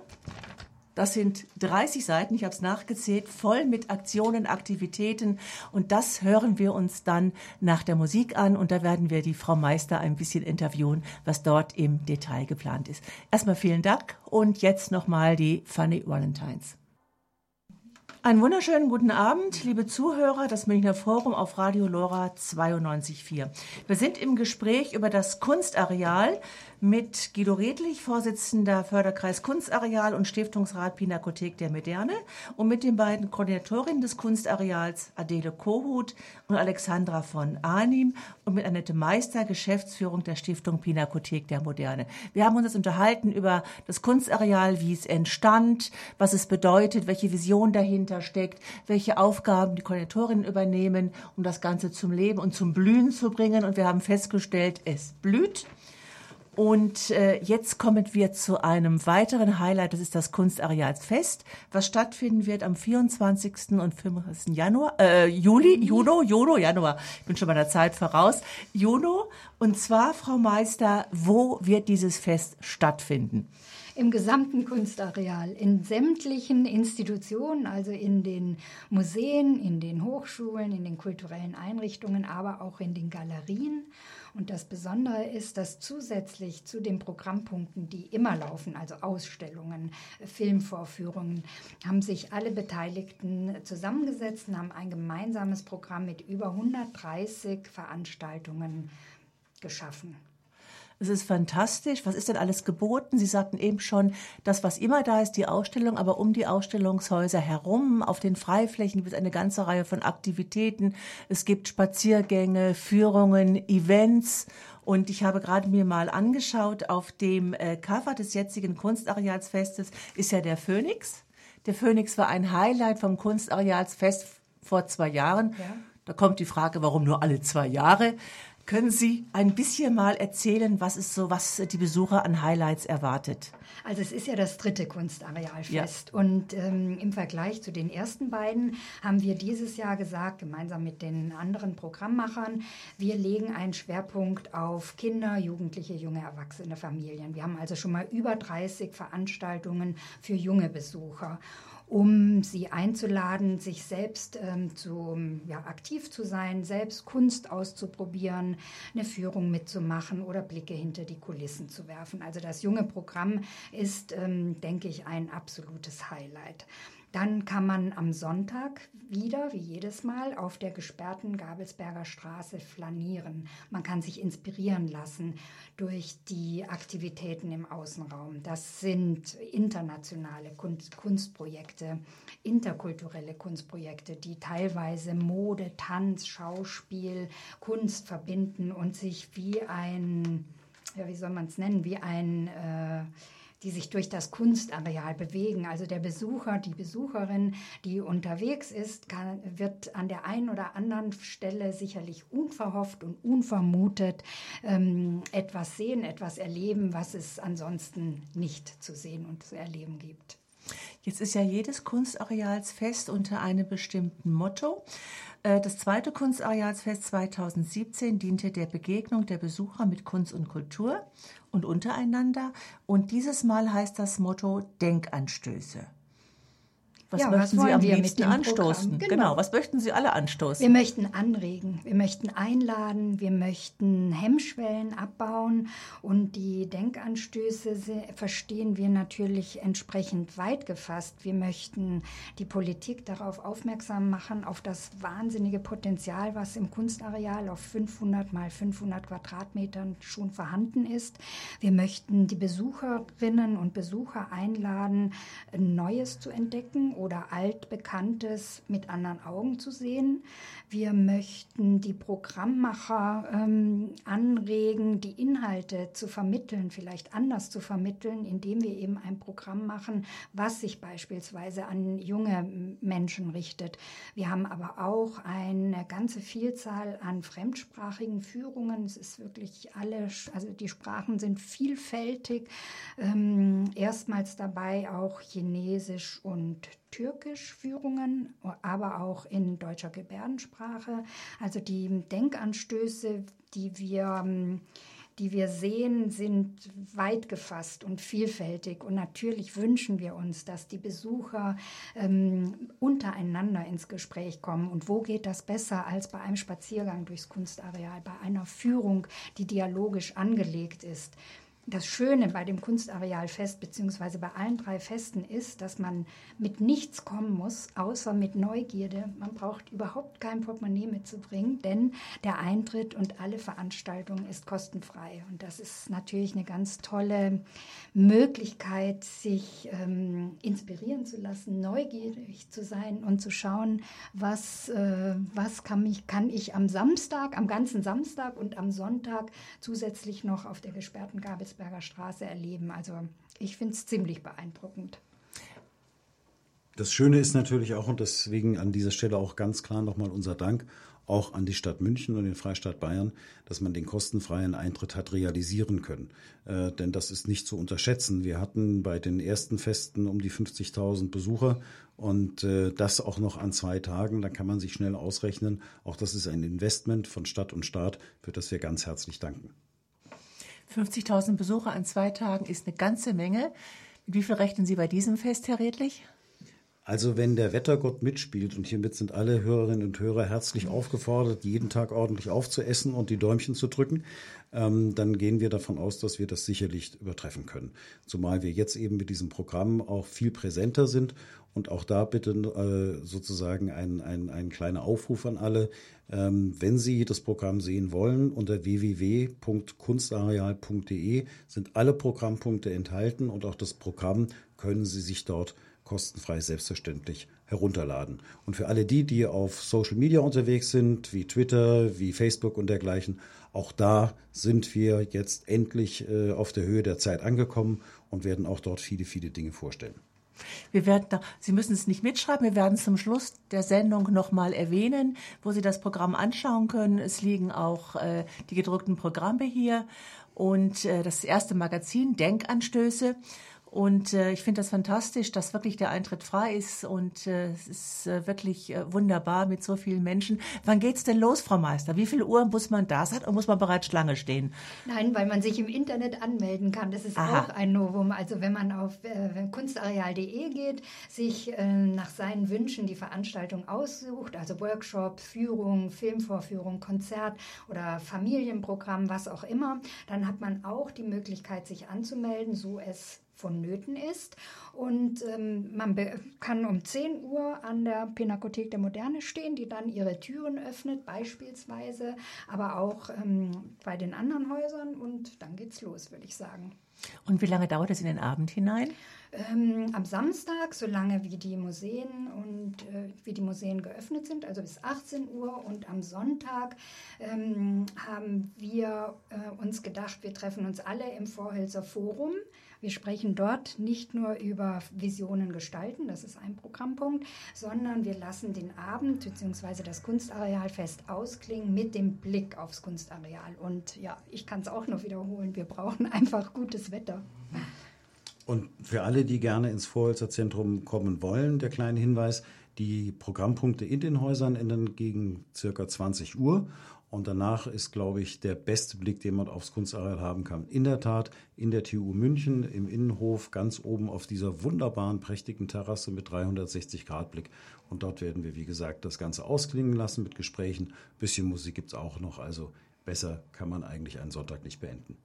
Das sind 30 Seiten, ich habe es nachgezählt, voll mit Aktionen, Aktivitäten. Und das hören wir uns dann nach der Musik an. Und da werden wir die Frau Meister ein bisschen interviewen, was dort im Detail geplant ist. Erstmal vielen Dank und jetzt nochmal die Funny Valentines. Einen wunderschönen guten Abend, liebe Zuhörer, das Münchner Forum auf Radio Lora 92.4. Wir sind im Gespräch über das Kunstareal mit Guido Redlich, Vorsitzender Förderkreis Kunstareal und Stiftungsrat Pinakothek der Moderne und mit den beiden Koordinatorinnen des Kunstareals Adele Kohut und Alexandra von Arnim und mit Annette Meister, Geschäftsführung der Stiftung Pinakothek der Moderne. Wir haben uns jetzt unterhalten über das Kunstareal, wie es entstand, was es bedeutet, welche Vision dahinter steckt, welche Aufgaben die Koordinatorinnen übernehmen, um das Ganze zum Leben und zum Blühen zu bringen. Und wir haben festgestellt, es blüht. Und äh, jetzt kommen wir zu einem weiteren Highlight, das ist das Kunstarealsfest, was stattfinden wird am 24. und 25. Januar, äh, Juli, Juno, Juno, Januar, ich bin schon bei der Zeit voraus, Juno. Und zwar, Frau Meister, wo wird dieses Fest stattfinden? im gesamten Kunstareal, in sämtlichen Institutionen, also in den Museen, in den Hochschulen, in den kulturellen Einrichtungen, aber auch in den Galerien. Und das Besondere ist, dass zusätzlich zu den Programmpunkten, die immer laufen, also Ausstellungen, Filmvorführungen, haben sich alle Beteiligten zusammengesetzt und haben ein gemeinsames Programm mit über 130 Veranstaltungen geschaffen. Es ist fantastisch. Was ist denn alles geboten? Sie sagten eben schon, das, was immer da ist, die Ausstellung, aber um die Ausstellungshäuser herum, auf den Freiflächen gibt es eine ganze Reihe von Aktivitäten. Es gibt Spaziergänge, Führungen, Events. Und ich habe gerade mir mal angeschaut, auf dem äh, Cover des jetzigen Kunstarealsfestes ist ja der Phönix. Der Phönix war ein Highlight vom Kunstarealsfest vor zwei Jahren. Ja. Da kommt die Frage, warum nur alle zwei Jahre? Können Sie ein bisschen mal erzählen, was ist so, was die Besucher an Highlights erwartet? Also es ist ja das dritte Kunstarealfest ja. und ähm, im Vergleich zu den ersten beiden haben wir dieses Jahr gesagt, gemeinsam mit den anderen Programmmachern, wir legen einen Schwerpunkt auf Kinder, Jugendliche, junge Erwachsene, Familien. Wir haben also schon mal über 30 Veranstaltungen für junge Besucher um sie einzuladen, sich selbst ähm, zu, ja, aktiv zu sein, selbst Kunst auszuprobieren, eine Führung mitzumachen oder Blicke hinter die Kulissen zu werfen. Also das junge Programm ist, ähm, denke ich, ein absolutes Highlight. Dann kann man am Sonntag wieder, wie jedes Mal, auf der gesperrten Gabelsberger Straße flanieren. Man kann sich inspirieren lassen durch die Aktivitäten im Außenraum. Das sind internationale Kunstprojekte, interkulturelle Kunstprojekte, die teilweise Mode, Tanz, Schauspiel, Kunst verbinden und sich wie ein, ja, wie soll man es nennen, wie ein äh, die sich durch das Kunstareal bewegen. Also der Besucher, die Besucherin, die unterwegs ist, kann, wird an der einen oder anderen Stelle sicherlich unverhofft und unvermutet ähm, etwas sehen, etwas erleben, was es ansonsten nicht zu sehen und zu erleben gibt. Jetzt ist ja jedes Kunstarealsfest unter einem bestimmten Motto. Äh, das zweite Kunstarealsfest 2017 diente der Begegnung der Besucher mit Kunst und Kultur und untereinander. Und dieses Mal heißt das Motto Denkanstöße. Was ja, möchten was Sie am liebsten anstoßen? Genau. genau. was möchten Sie alle anstoßen? Wir möchten anregen, wir möchten einladen, wir möchten Hemmschwellen abbauen und die Denkanstöße verstehen wir natürlich entsprechend weit gefasst. Wir möchten die Politik darauf aufmerksam machen, auf das wahnsinnige Potenzial, was im Kunstareal auf 500 mal 500 Quadratmetern schon vorhanden ist. Wir möchten die Besucherinnen und Besucher einladen, Neues zu entdecken oder Altbekanntes mit anderen Augen zu sehen. Wir möchten die Programmmacher ähm, anregen, die Inhalte zu vermitteln, vielleicht anders zu vermitteln, indem wir eben ein Programm machen, was sich beispielsweise an junge Menschen richtet. Wir haben aber auch eine ganze Vielzahl an fremdsprachigen Führungen. Es ist wirklich alle, also die Sprachen sind vielfältig. Ähm, erstmals dabei auch Chinesisch und Türkisch-Führungen, aber auch in deutscher Gebärdensprache. Also die Denkanstöße, die wir ähm, die wir sehen, sind weit gefasst und vielfältig. Und natürlich wünschen wir uns, dass die Besucher ähm, untereinander ins Gespräch kommen. Und wo geht das besser als bei einem Spaziergang durchs Kunstareal, bei einer Führung, die dialogisch angelegt ist? Das Schöne bei dem Kunstarealfest beziehungsweise bei allen drei Festen ist, dass man mit nichts kommen muss, außer mit Neugierde. Man braucht überhaupt kein Portemonnaie mitzubringen, denn der Eintritt und alle Veranstaltungen ist kostenfrei. Und das ist natürlich eine ganz tolle Möglichkeit, sich ähm, inspirieren zu lassen, neugierig zu sein und zu schauen, was, äh, was kann, mich, kann ich am Samstag, am ganzen Samstag und am Sonntag zusätzlich noch auf der gesperrten Gabel Kreuzberger Straße erleben. Also ich finde es ziemlich beeindruckend. Das Schöne ist natürlich auch, und deswegen an dieser Stelle auch ganz klar nochmal unser Dank, auch an die Stadt München und den Freistaat Bayern, dass man den kostenfreien Eintritt hat realisieren können. Äh, denn das ist nicht zu unterschätzen. Wir hatten bei den ersten Festen um die 50.000 Besucher und äh, das auch noch an zwei Tagen. Da kann man sich schnell ausrechnen. Auch das ist ein Investment von Stadt und Staat, für das wir ganz herzlich danken. 50.000 Besucher an zwei Tagen ist eine ganze Menge. Mit wie viel rechnen Sie bei diesem Fest, Herr Redlich? Also wenn der Wettergott mitspielt und hiermit sind alle Hörerinnen und Hörer herzlich aufgefordert, jeden Tag ordentlich aufzuessen und die Däumchen zu drücken, ähm, dann gehen wir davon aus, dass wir das sicherlich übertreffen können. Zumal wir jetzt eben mit diesem Programm auch viel präsenter sind und auch da bitte äh, sozusagen ein, ein, ein kleiner Aufruf an alle. Ähm, wenn Sie das Programm sehen wollen, unter www.kunstareal.de sind alle Programmpunkte enthalten und auch das Programm können Sie sich dort kostenfrei selbstverständlich herunterladen. Und für alle die, die auf Social Media unterwegs sind, wie Twitter, wie Facebook und dergleichen, auch da sind wir jetzt endlich äh, auf der Höhe der Zeit angekommen und werden auch dort viele, viele Dinge vorstellen. Wir werden da, Sie müssen es nicht mitschreiben, wir werden zum Schluss der Sendung nochmal erwähnen, wo Sie das Programm anschauen können. Es liegen auch äh, die gedruckten Programme hier und äh, das erste Magazin Denkanstöße. Und äh, ich finde das fantastisch, dass wirklich der Eintritt frei ist und äh, es ist äh, wirklich äh, wunderbar mit so vielen Menschen. Wann geht's denn los, Frau Meister? Wie viel Uhr muss man da sein oder muss man bereits Schlange stehen? Nein, weil man sich im Internet anmelden kann. Das ist Aha. auch ein Novum. Also wenn man auf äh, kunstareal.de geht, sich äh, nach seinen Wünschen die Veranstaltung aussucht, also Workshop, Führung, Filmvorführung, Konzert oder Familienprogramm, was auch immer, dann hat man auch die Möglichkeit, sich anzumelden, so es vonnöten ist. Und ähm, man kann um 10 Uhr an der Pinakothek der Moderne stehen, die dann ihre Türen öffnet, beispielsweise, aber auch ähm, bei den anderen Häusern. Und dann geht's los, würde ich sagen. Und wie lange dauert es in den Abend hinein? Ähm, am Samstag, solange wie die Museen und äh, wie die Museen geöffnet sind, also bis 18 Uhr. Und am Sonntag ähm, haben wir äh, uns gedacht, wir treffen uns alle im Vorhölzer Forum. Wir sprechen dort nicht nur über Visionen gestalten, das ist ein Programmpunkt, sondern wir lassen den Abend bzw. das Kunstarealfest ausklingen mit dem Blick aufs Kunstareal. Und ja, ich kann es auch noch wiederholen, wir brauchen einfach gutes Wetter. Und für alle, die gerne ins Vorholzer Zentrum kommen wollen, der kleine Hinweis, die Programmpunkte in den Häusern enden gegen circa 20 Uhr und danach ist, glaube ich, der beste Blick, den man aufs Kunstareal haben kann. In der Tat in der TU München im Innenhof ganz oben auf dieser wunderbaren, prächtigen Terrasse mit 360 Grad Blick. Und dort werden wir, wie gesagt, das Ganze ausklingen lassen mit Gesprächen. Bisschen Musik gibt es auch noch. Also besser kann man eigentlich einen Sonntag nicht beenden.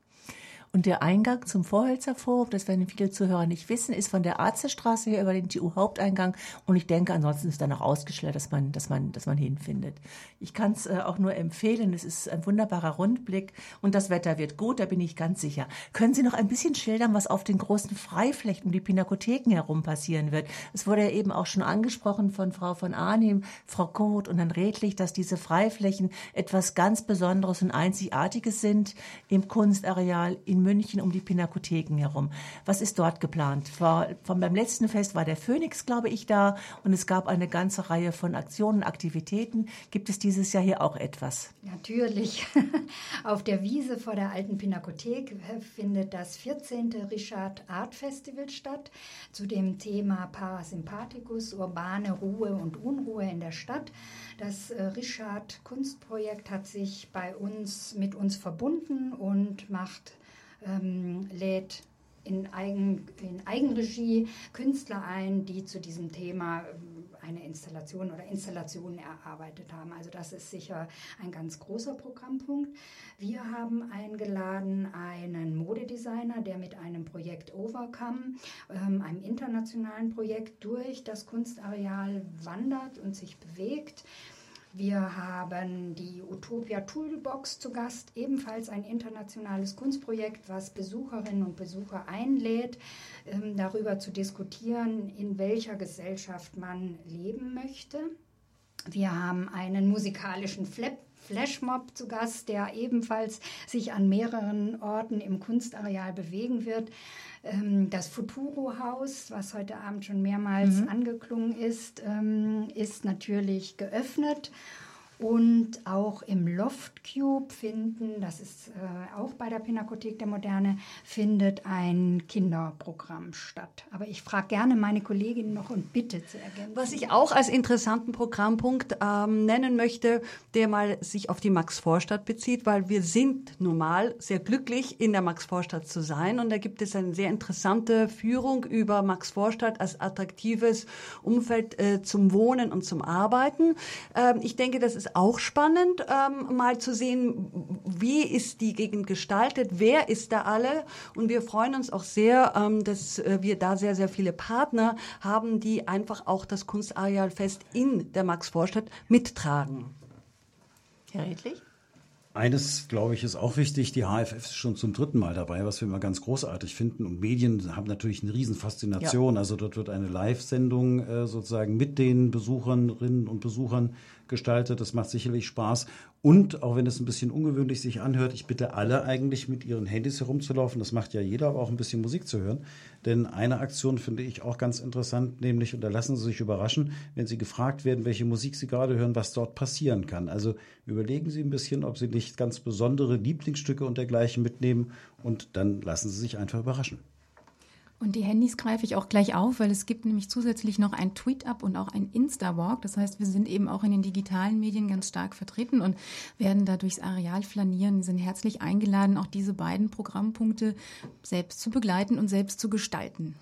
Und der Eingang zum Vorhölzer Forum, das werden viele Zuhörer nicht wissen, ist von der Arztestraße her über den TU-Haupteingang. Und ich denke, ansonsten ist danach ausgeschildert, dass man, dass man, dass man hinfindet. Ich kann es äh, auch nur empfehlen. Es ist ein wunderbarer Rundblick und das Wetter wird gut, da bin ich ganz sicher. Können Sie noch ein bisschen schildern, was auf den großen Freiflächen um die Pinakotheken herum passieren wird? Es wurde ja eben auch schon angesprochen von Frau von Arnim, Frau Koth und Herrn Redlich, dass diese Freiflächen etwas ganz Besonderes und Einzigartiges sind im Kunstareal in in München um die Pinakotheken herum. Was ist dort geplant? Vor, von beim letzten Fest war der Phoenix, glaube ich, da und es gab eine ganze Reihe von Aktionen, Aktivitäten. Gibt es dieses Jahr hier auch etwas? Natürlich. Auf der Wiese vor der alten Pinakothek findet das 14. Richard Art Festival statt zu dem Thema Parasympathikus, urbane Ruhe und Unruhe in der Stadt. Das äh, Richard Kunstprojekt hat sich bei uns mit uns verbunden und macht ähm, lädt in, Eigen, in Eigenregie Künstler ein, die zu diesem Thema ähm, eine Installation oder Installationen erarbeitet haben. Also das ist sicher ein ganz großer Programmpunkt. Wir haben eingeladen einen Modedesigner, der mit einem Projekt Overcome, ähm, einem internationalen Projekt, durch das Kunstareal wandert und sich bewegt. Wir haben die Utopia Toolbox zu Gast, ebenfalls ein internationales Kunstprojekt, was Besucherinnen und Besucher einlädt, ähm, darüber zu diskutieren, in welcher Gesellschaft man leben möchte. Wir haben einen musikalischen Flap Flashmob zu Gast, der ebenfalls sich an mehreren Orten im Kunstareal bewegen wird. Ähm, das Futuro-Haus, was heute Abend schon mehrmals mhm. angeklungen ist, ähm, ist natürlich geöffnet. Und auch im Loft Cube finden, das ist äh, auch bei der Pinakothek der Moderne, findet ein Kinderprogramm statt. Aber ich frage gerne meine Kollegin noch und bitte zu ergänzen. Was ich auch als interessanten Programmpunkt ähm, nennen möchte, der mal sich auf die Max-Vorstadt bezieht, weil wir sind nun mal sehr glücklich, in der Max-Vorstadt zu sein. Und da gibt es eine sehr interessante Führung über Max-Vorstadt als attraktives Umfeld äh, zum Wohnen und zum Arbeiten. Ähm, ich denke, das ist auch spannend, ähm, mal zu sehen, wie ist die Gegend gestaltet, wer ist da alle. Und wir freuen uns auch sehr, ähm, dass äh, wir da sehr, sehr viele Partner haben, die einfach auch das Kunstarealfest in der Max-Vorstadt mittragen. Herr Redlich? Eines, glaube ich, ist auch wichtig. Die HFF ist schon zum dritten Mal dabei, was wir immer ganz großartig finden. Und Medien haben natürlich eine Riesenfaszination. Ja. Also dort wird eine Live-Sendung äh, sozusagen mit den Besucherinnen und Besuchern gestaltet. Das macht sicherlich Spaß. Und auch wenn es ein bisschen ungewöhnlich sich anhört, ich bitte alle eigentlich mit ihren Handys herumzulaufen. Das macht ja jeder, aber auch ein bisschen Musik zu hören. Denn eine Aktion finde ich auch ganz interessant, nämlich, und da lassen Sie sich überraschen, wenn Sie gefragt werden, welche Musik Sie gerade hören, was dort passieren kann. Also überlegen Sie ein bisschen, ob Sie nicht ganz besondere Lieblingsstücke und dergleichen mitnehmen und dann lassen Sie sich einfach überraschen. Und die Handys greife ich auch gleich auf, weil es gibt nämlich zusätzlich noch ein Tweet-Up und auch ein Insta-Walk. Das heißt, wir sind eben auch in den digitalen Medien ganz stark vertreten und werden da durchs Areal flanieren, sind herzlich eingeladen, auch diese beiden Programmpunkte selbst zu begleiten und selbst zu gestalten.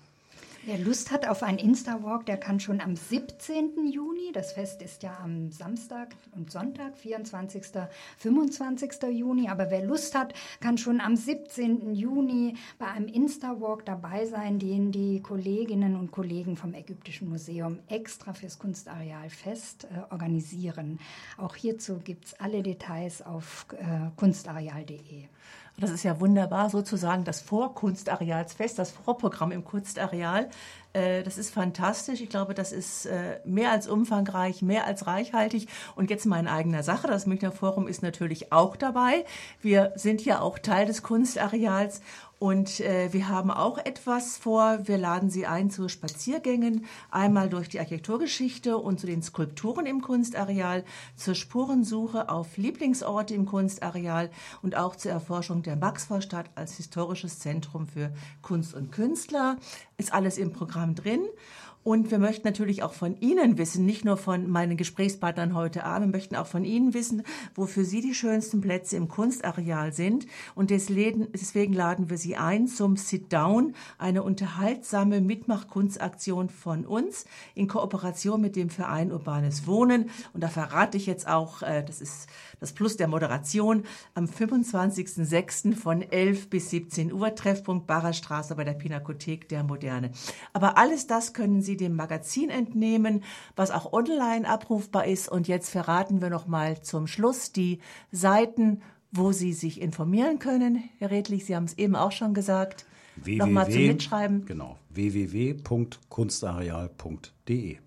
Wer Lust hat auf einen Insta-Walk, der kann schon am 17. Juni, das Fest ist ja am Samstag und Sonntag, 24. 25. Juni, aber wer Lust hat, kann schon am 17. Juni bei einem Insta-Walk dabei sein, den die Kolleginnen und Kollegen vom Ägyptischen Museum extra fürs Kunstareal Fest äh, organisieren. Auch hierzu gibt es alle Details auf äh, kunstareal.de. Das ist ja wunderbar, sozusagen das Vorkunstarealsfest, das Vorprogramm im Kunstareal. Äh, das ist fantastisch. Ich glaube, das ist äh, mehr als umfangreich, mehr als reichhaltig. Und jetzt mal in eigener Sache. Das Münchner Forum ist natürlich auch dabei. Wir sind ja auch Teil des Kunstareals und äh, wir haben auch etwas vor. Wir laden Sie ein zu Spaziergängen, einmal durch die Architekturgeschichte und zu den Skulpturen im Kunstareal, zur Spurensuche auf Lieblingsorte im Kunstareal und auch zur Erforschung der Maxvorstadt als historisches Zentrum für Kunst und Künstler. Ist alles im Programm drin. Und wir möchten natürlich auch von Ihnen wissen, nicht nur von meinen Gesprächspartnern heute Abend, wir möchten auch von Ihnen wissen, wofür Sie die schönsten Plätze im Kunstareal sind. Und deswegen laden wir Sie ein zum Sit-Down, eine unterhaltsame Mitmachkunstaktion von uns in Kooperation mit dem Verein Urbanes Wohnen. Und da verrate ich jetzt auch, äh, das ist das Plus der Moderation, am 25.06. von 11 bis 17 Uhr, Treffpunkt Barerstraße bei der Pinakothek der Moderne. Aber alles das können Sie dem Magazin entnehmen, was auch online abrufbar ist. Und jetzt verraten wir noch mal zum Schluss die Seiten, wo Sie sich informieren können. Herr Redlich, Sie haben es eben auch schon gesagt. Nochmal zum Mitschreiben. Genau, www.kunstareal.de.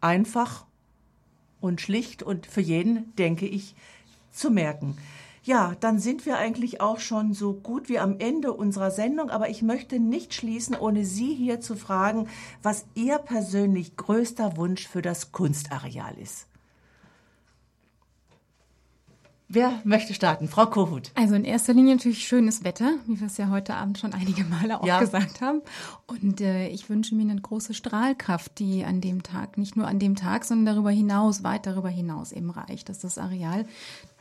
Einfach und schlicht und für jeden, denke ich, zu merken. Ja, dann sind wir eigentlich auch schon so gut wie am Ende unserer Sendung, aber ich möchte nicht schließen, ohne Sie hier zu fragen, was Ihr persönlich größter Wunsch für das Kunstareal ist. Wer möchte starten? Frau Kohut. Also in erster Linie natürlich schönes Wetter, wie wir es ja heute Abend schon einige Male auch ja. gesagt haben. Und äh, ich wünsche mir eine große Strahlkraft, die an dem Tag, nicht nur an dem Tag, sondern darüber hinaus, weit darüber hinaus eben reicht, dass das Areal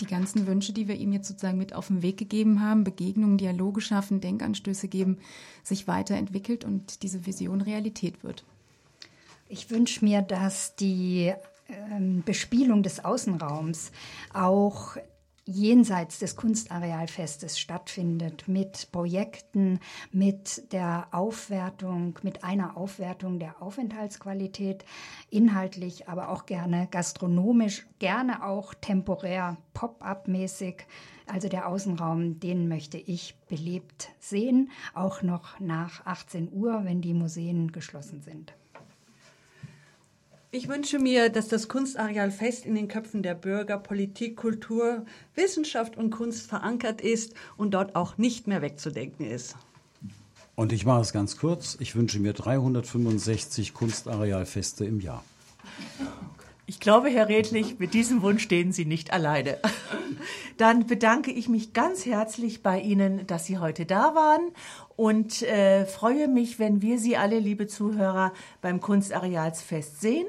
die ganzen Wünsche, die wir ihm jetzt sozusagen mit auf den Weg gegeben haben, Begegnungen, Dialoge schaffen, Denkanstöße geben, sich weiterentwickelt und diese Vision Realität wird. Ich wünsche mir, dass die ähm, Bespielung des Außenraums auch jenseits des Kunstarealfestes stattfindet, mit Projekten, mit der Aufwertung, mit einer Aufwertung der Aufenthaltsqualität, inhaltlich, aber auch gerne gastronomisch, gerne auch temporär pop-up-mäßig. Also der Außenraum, den möchte ich belebt sehen, auch noch nach 18 Uhr, wenn die Museen geschlossen sind. Ich wünsche mir, dass das Kunstareal fest in den Köpfen der Bürger, Politik, Kultur, Wissenschaft und Kunst verankert ist und dort auch nicht mehr wegzudenken ist. Und ich mache es ganz kurz. Ich wünsche mir 365 Kunstarealfeste im Jahr. Ich glaube, Herr Redlich, mit diesem Wunsch stehen Sie nicht alleine. Dann bedanke ich mich ganz herzlich bei Ihnen, dass Sie heute da waren und äh, freue mich, wenn wir Sie alle, liebe Zuhörer, beim Kunstarealsfest sehen.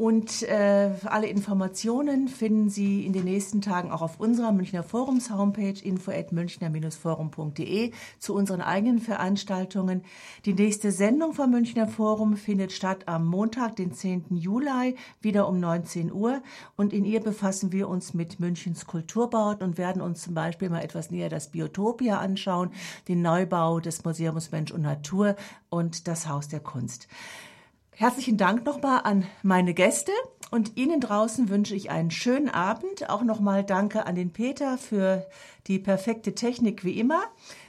Und äh, alle Informationen finden Sie in den nächsten Tagen auch auf unserer Münchner Forums Homepage info@münchner-forum.de zu unseren eigenen Veranstaltungen. Die nächste Sendung vom Münchner Forum findet statt am Montag, den 10. Juli, wieder um 19 Uhr. Und in ihr befassen wir uns mit Münchens Kulturbauten und werden uns zum Beispiel mal etwas näher das Biotopia anschauen, den Neubau des Museums Mensch und Natur und das Haus der Kunst. Herzlichen Dank nochmal an meine Gäste und Ihnen draußen wünsche ich einen schönen Abend. Auch nochmal Danke an den Peter für die perfekte Technik wie immer.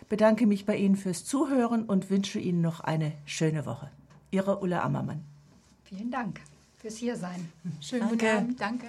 Bedanke mich bei Ihnen fürs Zuhören und wünsche Ihnen noch eine schöne Woche. Ihre Ulla Ammermann. Vielen Dank fürs Hiersein. Schönen Danke. guten Abend. Danke.